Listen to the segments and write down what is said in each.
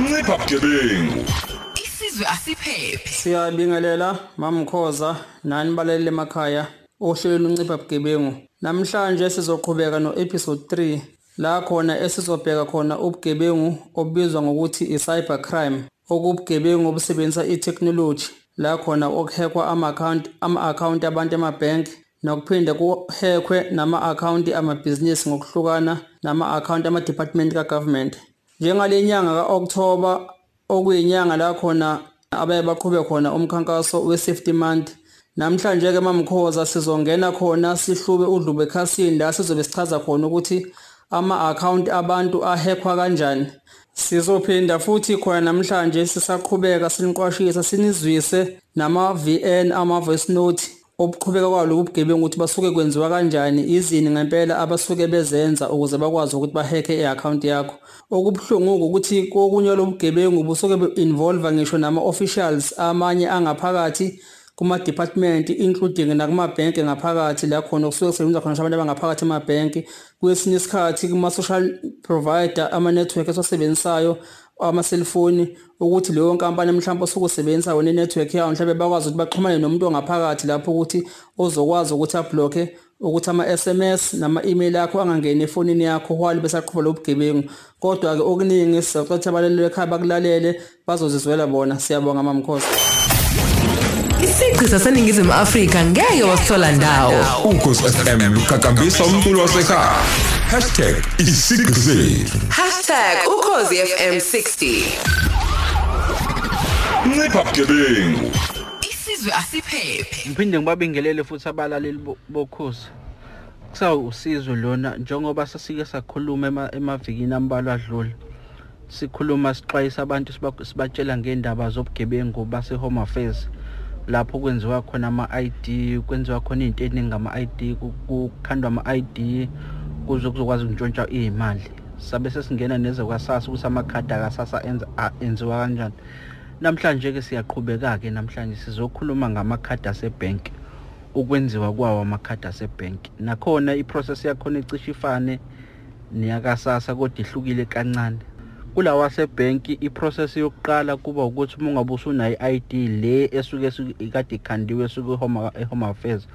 ncipha bugebengu. Isizwe asiphephe. Siyabingelela mamkhoza nani balele emakhaya? Ohlelo luncipha bugebengu. Namhlanje sizoqhubeka no episode 3 la khona esizobheka khona ubugebengu obizwa ngokuthi i-cyber crime okubugebengu obusebenzisa i-technology. La khona okuhekwa ama-account ama-account abantu emabhenki nokuphinde kuhekwe nama-account amabhizinisi ngokuhlukana nama-account ama-department ka-government. Njengale nyanga ka-October okuyinyanga la khona abaye baqhube khona umkhankaso we-safety month namhlanje ke mamkhoza sizongena khona sihlube udlube ekhasini la sizobe sichaza khona ukuthi ama-account abantu ahekwa kanjani. Sizophinda futhi khona namhlanje sisaqhubeka siniqwashisa sinizwise nama-VN ama-voice note obuqhubeka kwalobu bugebengu ukuthi basuke kwenziwa kanjani izini ngempela abasuke bezenza ukuze bakwazi ukuthi baheke i-account yakho. Okubuhlungu ukuthi kokunye lobugebengu busuke be-involve ngisho nama-officials amanye angaphakathi kuma-department including nakumabhenki ngaphakathi la khona kusuke kusebenza khona abantu abangaphakathi emabhenki. Kwesinye isikhathi kuma-social provider ama-network esiwasebenzisayo ama-cellphone ukuthi leyo nkampani mhlawumbe osuke usebenzisa wona i-network yawo mhlawumbe bakwazi ukuthi baxhumane nomuntu ongaphakathi lapho ukuthi ozokwazi ukuthi ablokhe ukuthi ama-SMS nama-email akho angangeni efonini yakho while besaqhubha lo bugebengu kodwa-ke okuningi sizocetha abaleleli ekhaya bakulalele bazozizwela bona. Siyabonga mamkhosi isiqi saseningizimu afrika ngeke wasithola ndawo. Ukhosi FM luqhakambisa umculo wasekhaya. #isigqi sethu hashtag ukhozi fm 60 ncipha bugebengu. Isizwe asiphephe. Ngiphinde ngibabingelele futhi abalaleli bo- bokhozi. Kusawusizo lona njengoba sasike sakhuluma ema- emavikini ambalwa adlule sikhuluma sixwayisa abantu siba- sibatshela ngendaba zobugebengu base-home affairs. Lapho kwenziwa khona ama-id kwenziwa khona iy'nto ey'ningi ngama-id ku- kukhandwa ama-id kuze kuzokwazi ukuntshontshwa iy'mali. Sabe sesingena nezokwasasa ukuthi amakhadi akasasa enza- a- enziwa kanjani. Namhlanje-ke siyaqhubeka-ke namhlanje sizokhuluma ngamakhadi asebhenki ukwenziwa kwawo amakhadi asebhenki. Nakhona iprocess yakhona icishe ifane neyakasasa kodwa ihlukile kancane. Kulawa wasebhenki iprocess yokuqala kuba ukuthi uma ungabe usunayo i-ID le esuke esuke- kade ikhandiwe esuke e-home e-home affairs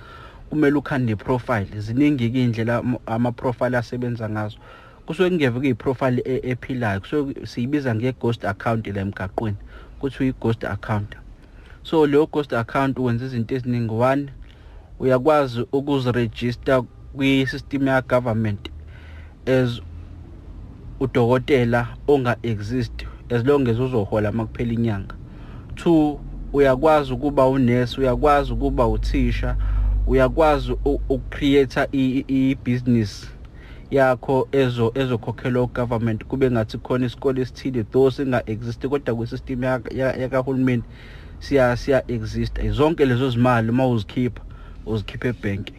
kumele ukhande iprofile. Ziningi-ke iy'ndlela ama- ama-profile asebenza ngazo. Kusuke kungeve kuyiprofile e- ephilayo kusuke siyibiza nge-ghost account la emgaqweni kuthiwa i-ghost account so leyo ghost account wenza izinto eziningi. One uyakwazi ukuzirejista kwi-system ya-government as udokotela onga-exist as long as uzohola uma kuphela inyanga. Two uyakwazi ukuba unesi uyakwazi ukuba uthisha uyakwazi u- ukucreate i- i- i-business yakho ezo ezokhokhelwa ugovernment. Kube ngathi khona isikole esithile though singa-exist kodwa kwisystem yaka- ya- yakahulumeni siya siya-exist zonke lezo zimali uma uzikhipha uzikhipha ebhenki.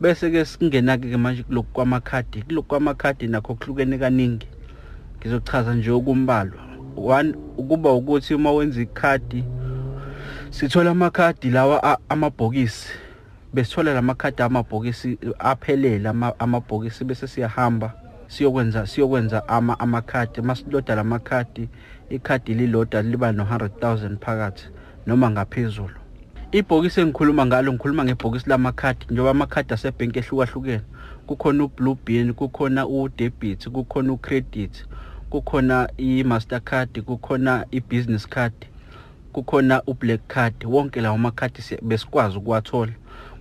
Bese-ke singena-ke manje kulokhu kwamakhadi kulokhu kwamakhadi nakho kuhlukene kaningi. Ngizochaza nje okumbalwa. One ukuba ukuthi uma wenza ikhadi sithola amakhadi lawa a- amabhokisi. Besithola lamakhadi amabhokisi aphelele ama- amabhokisi bese siyahamba siyokwenza siyokwenza ama amakhadi masiloda lamakhadi ikhadi liloda liba no-100,000 phakathi noma ngaphezulu. Ibhokisi engikhuluma ngalo ngikhuluma ngebhokisi lamakhadi njengoba amakhadi asebhenki ehlukahlukene. Kukhona ublue bean kukhona udebit kukhona ucredit kukhona i-mastercard kukhona i-business card kukhona u-black card wonke lawo makhadi besikwazi ukuwathola.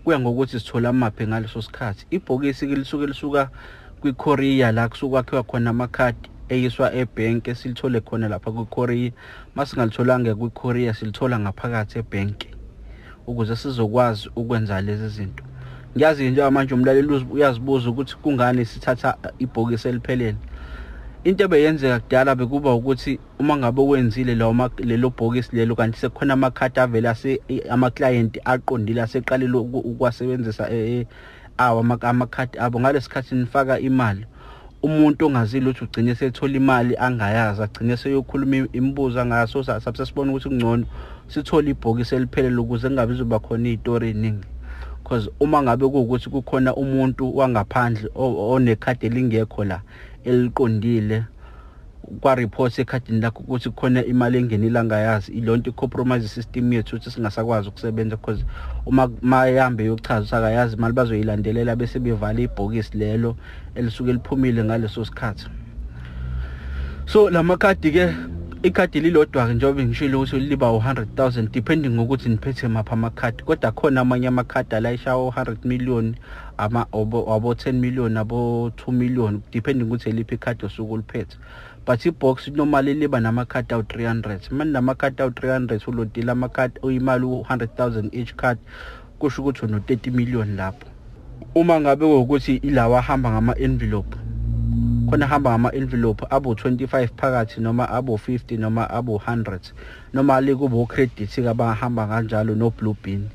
Kuya ngokuthi sithola amaphi ngaleso sikhathi. Ibhokisi-ke lisuke lisuka kwi-korea la kusuke kwakhiwa khona amakhadi eyiswa ebhenki silithole khona lapha kwi-korea uma singalitholanga kwi-korea silithola ngaphakathi ebhenki ukuze sizokwazi ukwenza lezi zinto. Ngiyazi nje manje umlaleli uzi- uyazibuza ukuthi kungani sithatha ibhokisi eliphelele. Into ebeyenzeka kudala bekuba ukuthi uma ngabe wenzile lawo lelo bhokisi lelo kanti sekukhona amakhadi avele ama-client aqondile aseqalile uku- ukuwasebenzisa eh, eh, awo ama- amakhadi abo. Ngalesi khathi nifaka imali. Umuntu ongazile ukuthi ugcine esethola imali angayazi agcine seyokhuluma im- imibuzo angaso sabe sesibona ukuthi kungcono sithole ibhokisi eliphelele ukuze kungabe izoba khona iy'tori ey'ningi. Because uma ngabe kuwukuthi kukhona umuntu wangaphandle onekhadi elingekho la eliqondile kwa report ekhadini lakho ukuthi khona imali engenile angayazi. Ilonto i-compromise system yethu ukuthi singasakwazi ukusebenza because uma mayahambe yochaza sakayazi imali bazoyilandelela bese bevala ibhokisi lelo elisuke liphumile ngaleso sikhathi. So lamakhadi ke ikhadi lilodwa ke njengoba ngishilo ukuthi liba u100000 depending ngokuthi niphethe mapha amakhadi kodwa khona amanye amakhadi alayisha u100 million ama abo 10 million abo 2 million depending ukuthi eliphi ikhadi osuku uliphethe. But ibox normally liba namakhadi awu 300 manje namakhadi awu 300 ulodila amakhadi uyimali u100000 each card kusho ukuthi uno 30 million lapho. Uma ngabe ukuthi ilawa ahamba ngama envelope khona hamba ngama-envelope abo-25 phakathi noma abo-50 noma abo-100 noma le kube ukhredithi-ke abangahamba kanjalo no-blue bin.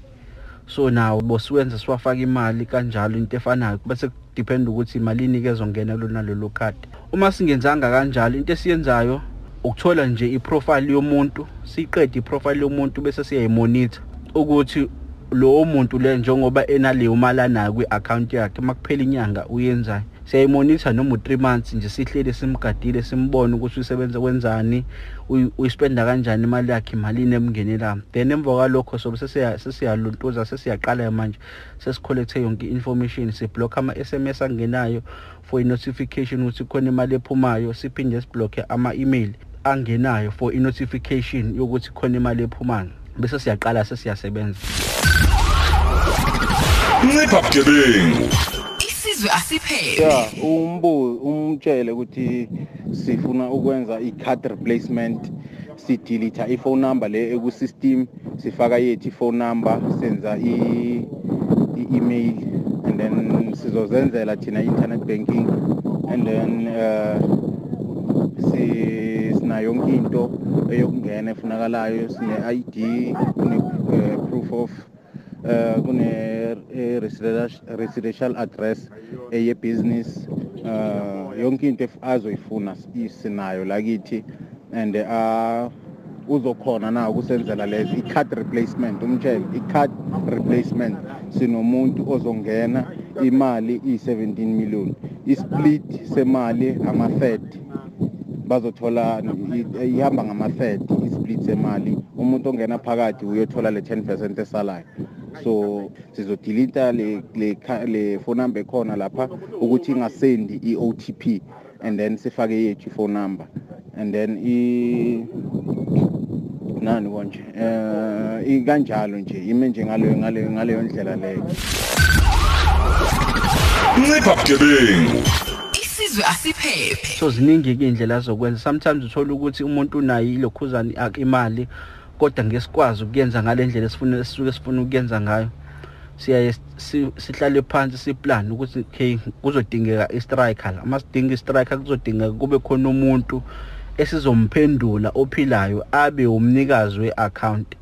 So nawo bosiwenza siwafaka imali kanjalo into efanayo bese kudependa ukuthi imalini ke ezongena kulona lelo khadi. Uma singenzanga kanjalo into esiyenzayo ukuthola nje iprofile yomuntu siyiqede iprofile yomuntu bese siyayimonitha ukuthi lowo muntu le njengoba enaleyo mali anayo kwi-account yakhe makuphela inyanga uyenzayo siyayimonitha noma u3 months nje sihlele simgadile simbone ukuthi usebenza kwenzani uyispenda kanjani imali yakhe imalini emngenela then emva kwalokho sobe sesiyaluntuza sesiyaqala manje sesikholethe yonke information siblock ama SMS angenayo for i-notification ukuthi khona imali ephumayo siphinde siblock ama-email angenayo for i-notification yokuthi khona imali ephumayo bese siyaqala sesiyasebenza. Ncipha bugebengu. Isizwe asiphephe ya umbu umtshele ukuthi sifuna ukwenza i-card replacement sidelete i-phone number le ekusystem sifaka yethu i-phone number senza i-email and then sizozenzela thina internet banking and then uh, sinayo yonke into eyokungena efunakalayo sine-id kune-proof of uh, kune residential address eye-business uh, yonke into azoyifuna sinayo lakithi and uh, uzokhona na ukusenzela lezi? I-card replacement umtshele i-card replacement. Sinomuntu ozongena imali iyi-17 million. Isplit semali ama-30 bazothola ihamba ngama-30 isplit semali. Umuntu ongena phakathi uyothola le 10 percent esalayo. So sizodeleta le, le, le phone number ekhona lapha ukuthi ingasendi i-otp and then sifake yethu i-phone number. And then i nani konje eh ikanjalo nje ime nje ngaleyo ngaleyo ngaleyo ndlela leyo. Ncipha bugebengu. Isizwe asiphephe. So ziningi-ke iy'ndlela zokwenza. Sometimes uthola ukuthi umuntu unayo ilokhuzane imali kodwa ngesikwazi ukuyenza ngale ndlela esifuna esisuke sifuna ukuyenza ngayo. Siyaye sihlale phansi siplan ukuthi okay kuzodingeka i-striker la. Uma sidinga i-striker kuzodingeka kube khona umuntu esizomphendula ophilayo abe umnikazi we-account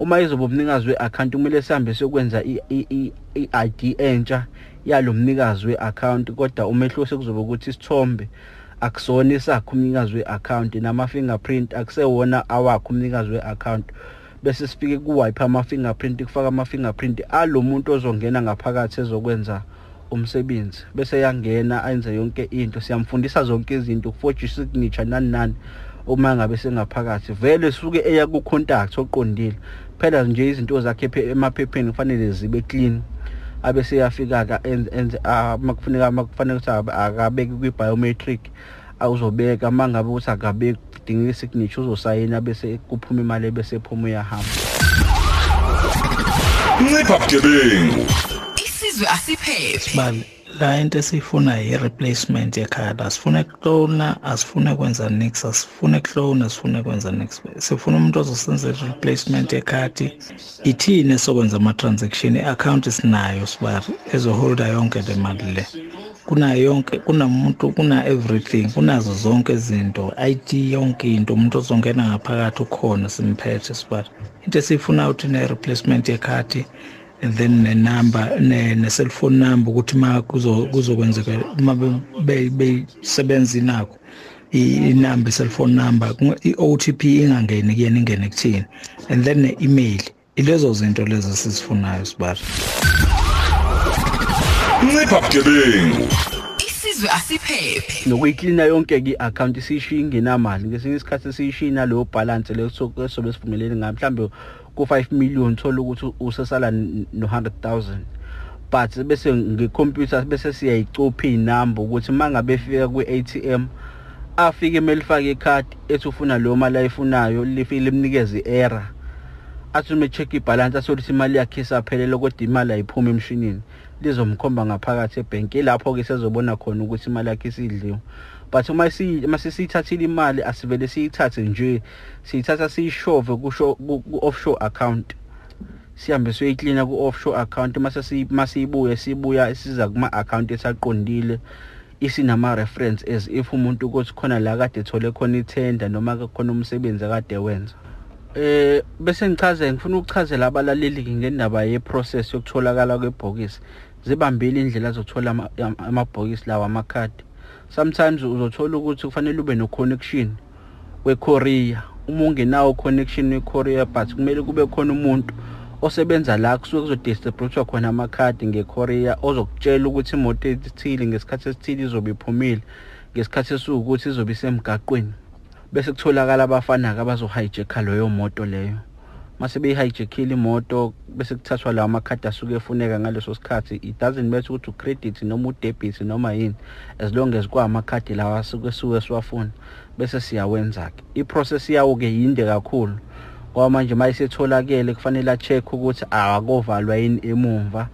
uma izoba umnikazi we-account kumele sihambe siyokwenza i-ID entsha yalo mnikazi we-account kodwa umehluko sekuzoba ukuthi isithombe akusona esakho umnikazi we-account nama-fingerprint akusewona awakho umnikazi we-account. Bese sifike kuwipe ama-fingerprint kufaka ama-fingerprint alo muntu ozongena ngaphakathi ezokwenza umsebenzi. Bese yangena ayenze yonke into. Siyamfundisa zonke izinto kuforge i-signature nani nani uma ngabe sengaphakathi. Vele suke eya ku-contact oqondile. Phela nje izinto zakhe emaphepheni kufanele zibe clean. Abe seyafika-ke enze makufuneka makufanele ukuthi akabeke kwi-biometric awuzobeka uma ngabe ukuthi akabeki kudingeka i-signature uzosayina bese kuphuma imali bese ephuma uyahamba ncipha bugebengu isizwe asiphephe sibali la into esiyifuna i-replacement yekhadi asifune kuhlona asifune kwenza nix asifune kuhlona asifune kwenza nix. Sifuna umuntu ozosenzela i-replacement yekhadi. Ithini esokwenza ama-transaction? I-account sinayo sibari ezoholda yonke le mali le. Kunayo yonke kunamuntu kuna everything kunazo zonke izinto IT yonke into umuntu ozongena ngaphakathi ukhona simphethe sibari into esiyifunayo ukuthi ne-replacement yekhadi and then nenumber ne-cellphone number ukuthi ma kuzokwenzeka uma beyisebenza inakho inamba i-cellphone number i-OTP ingangeni kuyena ingene kuthini and then ne-email. Ilezo zinto lezo esizifunayo sibari. Ncipha bugebengu. Isizwe asiphephe. Nokuyiklina yonke-ke i-akhawunti siyishiya ingenamali. Ngesinye isikhathi siyishina leyo balance leyo sobe sivumelene ngayo. Mhlawumbe ku-5 million thola ukuthi usesala no-100 000 but bese ngekhompyutha bese siyayicupha iy'namba ukuthi uma ngabe efika kwi-ATM afike uma lifake ikhadi ethi ufuna leyo mali ayifunayo lifike limnikeze i-error athi uma check ibhalansi athole ukuthi imali yakhe isaphelele kodwa imali ayiphumi emshinini. Lizomkhomba ngaphakathi ebhenki. Lapho-ke sezobona khona ukuthi imali yakhe isidliwe. But uma sisiyithathile imali asivele siyithathe nje. Siyithatha siyishove ku-offshore account. Sihambe siyoyiklina ku-offshore account. Masiyibuye sibuya siza kuma-account esaqondile isinama-reference as if umuntu ukuthi khona la kade ethole khona ithenda noma khona umsebenzi akade wenza eh bese ngichaze ngifuna ukuchazela abalaleli ngendaba yeprocess yokutholakala kwebhokisi. Zibambile indlela zokuthola amabhokisi lawa amakhadi. Sometimes uzothola ukuthi kufanele ube no-connection we-Korea. Uma ungenawo connection we-Korea but kumele kube khona umuntu osebenza la kusuke kuzodistributhwa khona amakhadi ngeKorea ozokutshela ukuthi imoto ethile ngesikhathi esithile izobe iphumile ngesikhathi esiwukuthi izobe isemgaqweni. Bese kutholakala abafana-ke abazohijacka leyo moto leyo. Mase beyi-hijackile imoto bese kuthathwa lawo makhadi asuke efuneka ngaleso sikhathi it doesn't matter ukuthi u-credit noma u-debit noma yini as long as kwamakhadi lawa asuke suke siwafuna bese siyawenza-ke. I-process yawo-ke yinde kakhulu ngoba manje uma isetholakele kufanele a-check ukuthi akovalwa yini emumva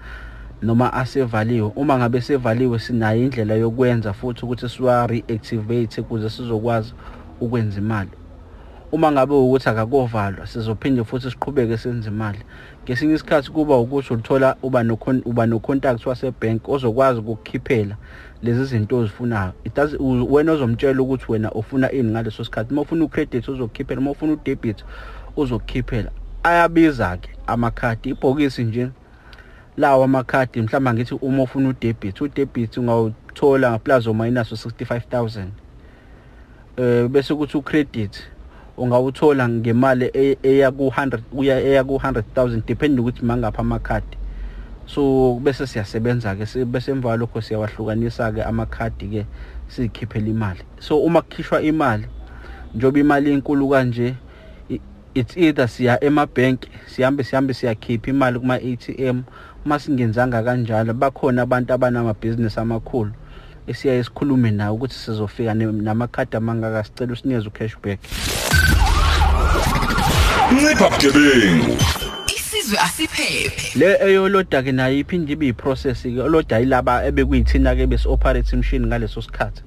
noma asevaliwe. Uma ngabe sevaliwe sinayo indlela yokwenza futhi ukuthi siwa-reactivate ukuze sizokwazi ukwenza imali. Uma ngabe ukuthi akakovalwa sizophinde futhi siqhubeke senze imali. Ngesinye isikhathi kuba ukuthi ulithola uba uba no contact wasebhenki ozokwazi ukukhiphela lezi zinto ozifunayo. Wena ozomtshela ukuthi wena ufuna ini ngaleso sikhathi uma ufuna ucredit uzokhiphela uma ufuna udebit uzokhiphela ayabiza ke amakhadi ibhokisi nje lawo amakhadi mhlawumbe ngithi uma ufuna udebit udebit ungawuthola ngaplazo minus 65000 eh bese kuthi ucredit ungawuthola ngemali eya ku100 uya eya ku100000 depending ukuthi mangapha amakhadi. So bese siyasebenza ke bese emva lokho siyawahlukanisa ke amakhadi ke sikhiphela imali. So uma kukhishwa imali njoba imali enkulu kanje it's either siya emabank sihambe sihambe siyakhipha imali kuma ATM uma singenzanga kanjalo bakhona abantu abanamabhizinisi amakhulu esiyaye sikhulume nawo ukuthi sizofika namakhadi amangaka sicela usinikeze ucashback. Ncipha bugebengu. Isizwe asiphephe. Le eyoloda ke nayo iphinde ibe iprocess ke oloda yilaba ebekuyithina ke besi operate machine ngaleso sikhathi.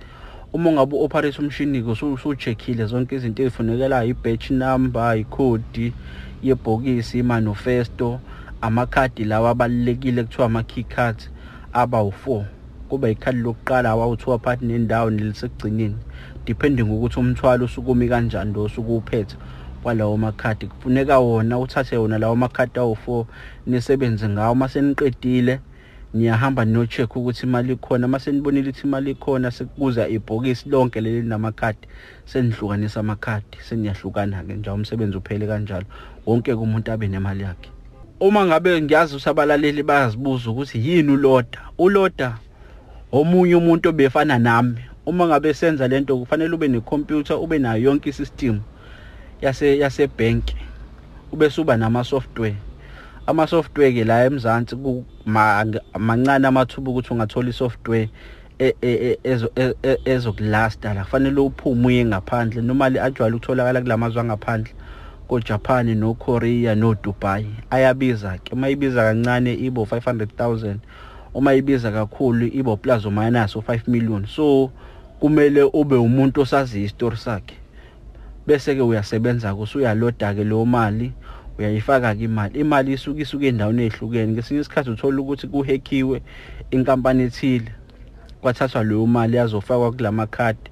Uma ngabe operate umshini ke usucheckile zonke izinto ezifunekelayo i-batch number i-code yebhokisi i-manifesto amakhadi lawa abalekile kuthiwa ama-key cards aba u4 kuba ikhadi lokuqala awawuthiwa phakathi nendawo nelisekugcineni depending ukuthi umthwalo usukumi kanjani lo usukuwuphethe kwalawo makhadi. Kufuneka wona uthathe wona lawo makhadi awu4 nisebenze ngawo. Mase niqedile niyahamba niyo-check ukuthi imali ikhona. Mase nibonile ukuthi imali ikhona sekuza ibhokisi lonke leli linamakhadi senihlukanisa amakhadi seniyahlukana-ke nje umsebenzi uphele kanjalo. Wonke umuntu abe nemali yakhe. Uma ngabe ngiyazi ukuthi abalaleli bayazibuza ukuthi yini uloda uloda omunye umuntu obefana nami. Uma ngabe senza lento kufanele ube necomputer ube nayo yonke isystem. Yase yasebhenki ube suba nama software ama software ke la emzansi mancane amathuba ukuthi ungathola isoftware ezokulasta la. Kufanele uphume uye ngaphandle normally ajwayele ukutholakala kulamazwe angaphandle koJapan noKorea noDubai. Ayabiza ke uma ibiza kancane ibo 500000 uma ibiza kakhulu ibo plus or minus u5 million. So kumele ube umuntu osazi isitori sakhe. Bese ke uyasebenza ke usuyaloda ke lo mali uyayifaka ke imali. Imali isuka isuka endaweni ezihlukene ngesinye isikhathi uthola ukuthi kuhackiwe inkampani ethile kwathathwa leyo mali yazofakwa kulama khadi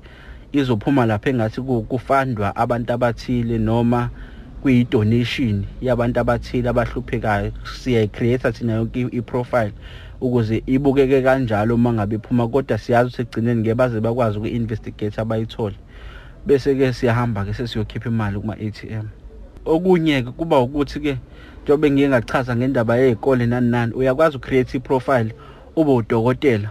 izophuma lapha engathi kufandwa abantu abathile noma kuyi-donation yabantu abathile abahluphekayo. Siyayicreate thina yonke i-profile ukuze ibukeke kanjalo uma ngabe iphuma kodwa siyazi ukuthi ekugcineni ngeke baze bakwazi uku-investigate abayithole bese-ke siyahamba-ke sesiyokhipha imali kuma-ATM okunye-ke kuba ukuthi-ke njengoba ngiye ngachaza ngendaba yey'kole nani nani uyakwazi ucreate i-profile ube udokotela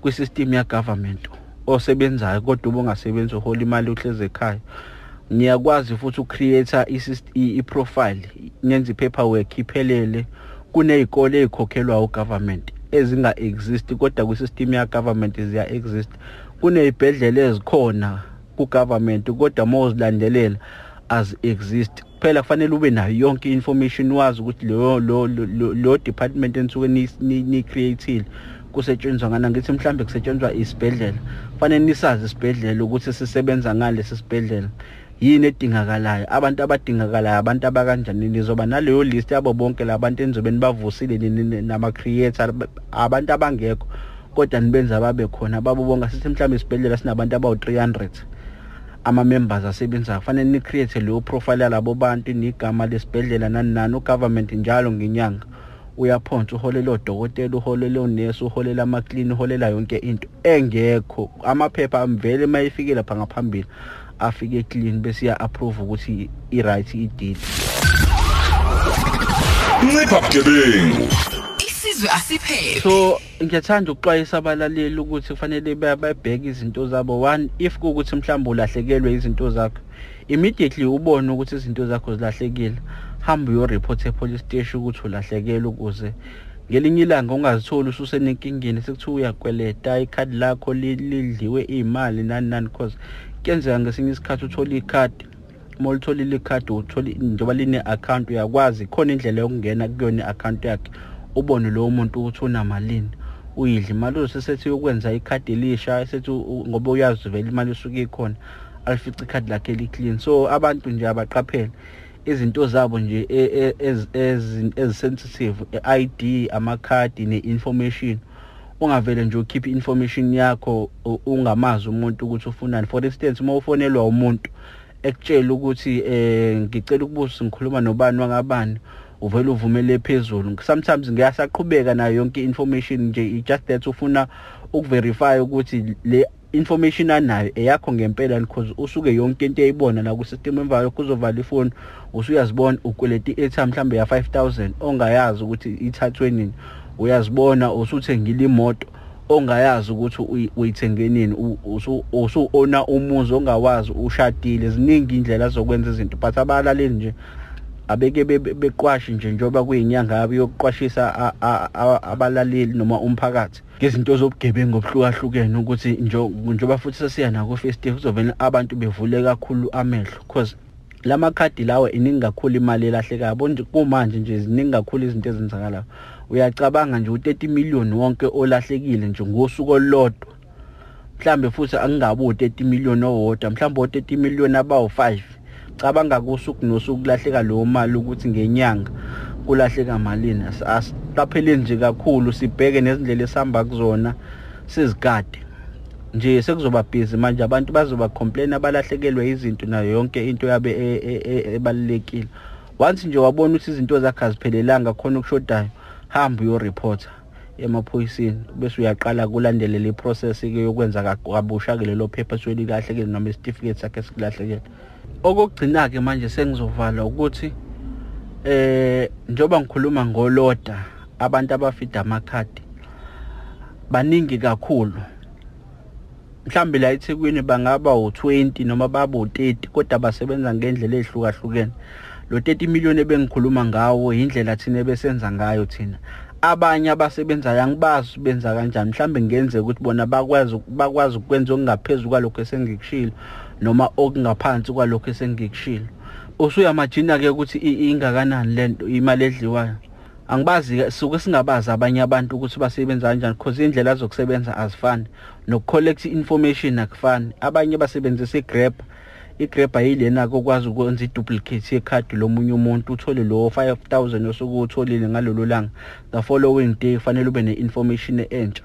kwisystem ya government osebenzayo kodwa ube ungasebenzi uhola imali uhleze ekhaya. Ngiyakwazi futhi ucreate i-profile nyenze i-paperwork iphelele kuney'kole ey'khokhelwayo ugovernment ezinga-exist kodwa kwisystem ya-government ziya-exist. Kuney'bhedlela ezikhona ku-government kodwa uma uzilandelela az-exist kuphela kufanele ube nayo yonke i-information wazi ukuthi lo lo lo department enisuke ni-createile kusetshenziswa ngani. Ngithi mhlambe kusetshenziswa isibhedlela. Fanele nisazi isibhedlela ukuthi sisebenza ngalesi sibhedlela. Yini edingakalayo? Abantu abadingakalayo abantu abakanjani? Nizoba naleyo list yabo bonke labantu enizobe nibavusile nama-creator abantu abangekho kodwa nibenza babe khona. Babo bonke sithi mhlawumbe isibhedlela sinabantu abawu-300 ama-members asebenzayo kufanele ni-create leyo profile yalabo bantu nigama lesibhedlela nani nani ugovernment njalo ngenyanga. Uyaphonsa uholela odokotela uholela onesi uholela amaklini uholela yonke into. Engekho amaphepha amvele uma efike lapha ngaphambili afike clean bese iya-approve ukuthi i-right i-deed. Ncipha bugebengu. Isizwe asiphephe so ngiyathanda ukuxwayisa abalaleli ukuthi kufanele babheke izinto zabo. One if kuwukuthi mhlawumbe ulahlekelwe izinto zakho immediately ubone ukuthi izinto zakho zilahlekile hamba uyoreport epolice station ukuthi ulahlekele ukuze ngelinye ilanga ungazitholi ususenenkingeni sekuthiwa uyakweleta ikhadi lakho lidliwe iy'mali nani nani cause kuyenzeka ngesinye isikhathi uthole ikhadi. Uma ulitholile ikhadi uthole njengoba line-account uyakwazi khona indlela yokungena kuyona i-account yakhe. Ubone lowo muntu ukuthi unamalini. Uyidle imali uzosesethi yokwenza ikhadi elisha sethi ngoba uyazi vele imali usuke ikhona alifica ikhadi lakhe li-clean so abantu nje abaqaphele izinto zabo nje ezisensitive i-ID amakhadi ne-information. Ungavele nje ukhiphe information yakho ungamazi umuntu ukuthi ufunani. For instance uma ufonelwa umuntu ekutshela ukuthi eh ngicela ukubuza ngikhuluma nobani wangabani uvele uvumele phezulu. Sometimes ngiyasaqhubeka nayo yonke information nje just that ufuna ukuverify ukuthi le information anayo eyakho ngempela because usuke yonke into eyibona la ku system emva lokho uzovala ifoni usuyazibona ukweleta i-airtime mhlambe ya 5000 ongayazi ukuthi ithathwe nini. Uyazibona usuthengile imoto ongayazi ukuthi uyithenge nini. Usu-ona umuzi ongawazi ushadile. Ziningi indlela zokwenza izinto but abalaleli nje abeke beqwashi nje njengoba kuyinyanga yabo yokuqwashisa abalaleli noma umphakathi. Ngezinto zobugebengu obuhlukahlukene ukuthi njengoba futhi sesiya nako festive kuzovela abantu bevule kakhulu amehlo because la makhadi lawo iningi kakhulu imali elahlekayo. Kumanje nje ziningi kakhulu izinto ezenzakalayo. Uyacabanga nje u-30 million wonke olahlekile nje ngosuku olulodwa. Mhlambe futhi akungabi u-30 million owodwa mhlambe u-30 million abawu-5 cabanga kusuku nosuku kulahleka leyo mali ukuthi ngenyanga kulahleka malini. Asiqapheleni nje kakhulu sibheke nezindlela esihamba kuzona sizigade. Nje sekuzoba busy manje abantu bazoba complain abalahlekelwe izinto nayo yonke into yabe ebalekile once nje wabona ukuthi izinto zakhe aziphelelanga khona ukushodayo hamba uyoreporta. Emaphoyiseni bese uyaqala kulandele le process ke yokwenza kabusha ke lelo phepha suke likahlekile noma isitifiketi sakhe sikulahlekile okugcina ke manje sengizovala ukuthi eh njoba ngikhuluma ngoloda abantu abafida amakhadi baningi kakhulu. Mhlambe la eThekwini bangaba u20 noma baba u30 kodwa basebenza ngendlela ezihlukahlukene lo 30 million ebengikhuluma ngawo indlela thina besenza ngayo thina. Abanye abasebenzayo angibazi benza kanjani. Mhlambe ngenze ukuthi bona bakwazi bakwazi ukwenza okungaphezulu kwalokho esengikushilo noma okungaphansi kwalokho esengikushilo. Usuyamajina ke ukuthi ingakanani lento imali edliwayo. Angibazi suke singabazi abanye abantu ukuthi basebenza kanjani because indlela zokusebenza azifani nokucollect information akufani. Abanye basebenzisa igrab igrab ayilena kokwazi ukwenza iduplicate yekhadi lomunye umuntu uthole lo 5000 osuke utholile ngalolu langa. The following day kufanele ube neinformation entsha.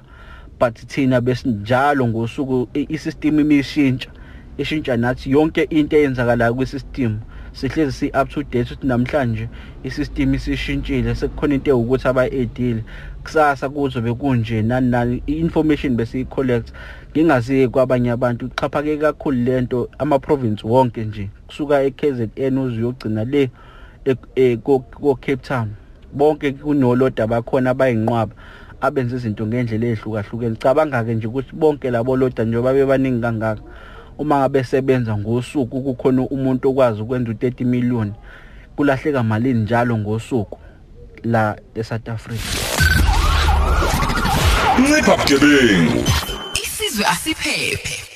But thina besinjalo ngosuku isystem imishintsha ishintsha nathi yonke into eyenzakalayo kwisystem. Sihlezi si up to date ukuthi namhlanje isystem isishintshile sekukhona into ewukuthi abayedile kusasa kuzobe kunje nani nani information bese collect ngingaziye kwabanye abantu xhaphake kakhulu lento ama province wonke nje kusuka eKZN uzuyogcina le ko Cape Town. Bonke kunoloda bakhona bayinqwaba abenze izinto ngendlela ehlukahlukene cabanga-ke nje ukuthi bonke labo loda njengoba bebaningi kangaka. Uma ngabe sebenza ngosuku kukhona umuntu okwazi ukwenza u-30 million kulahleka malini njalo ngosuku la eSouth Africa? Ncipha bugebengu. Isizwe asiphephe.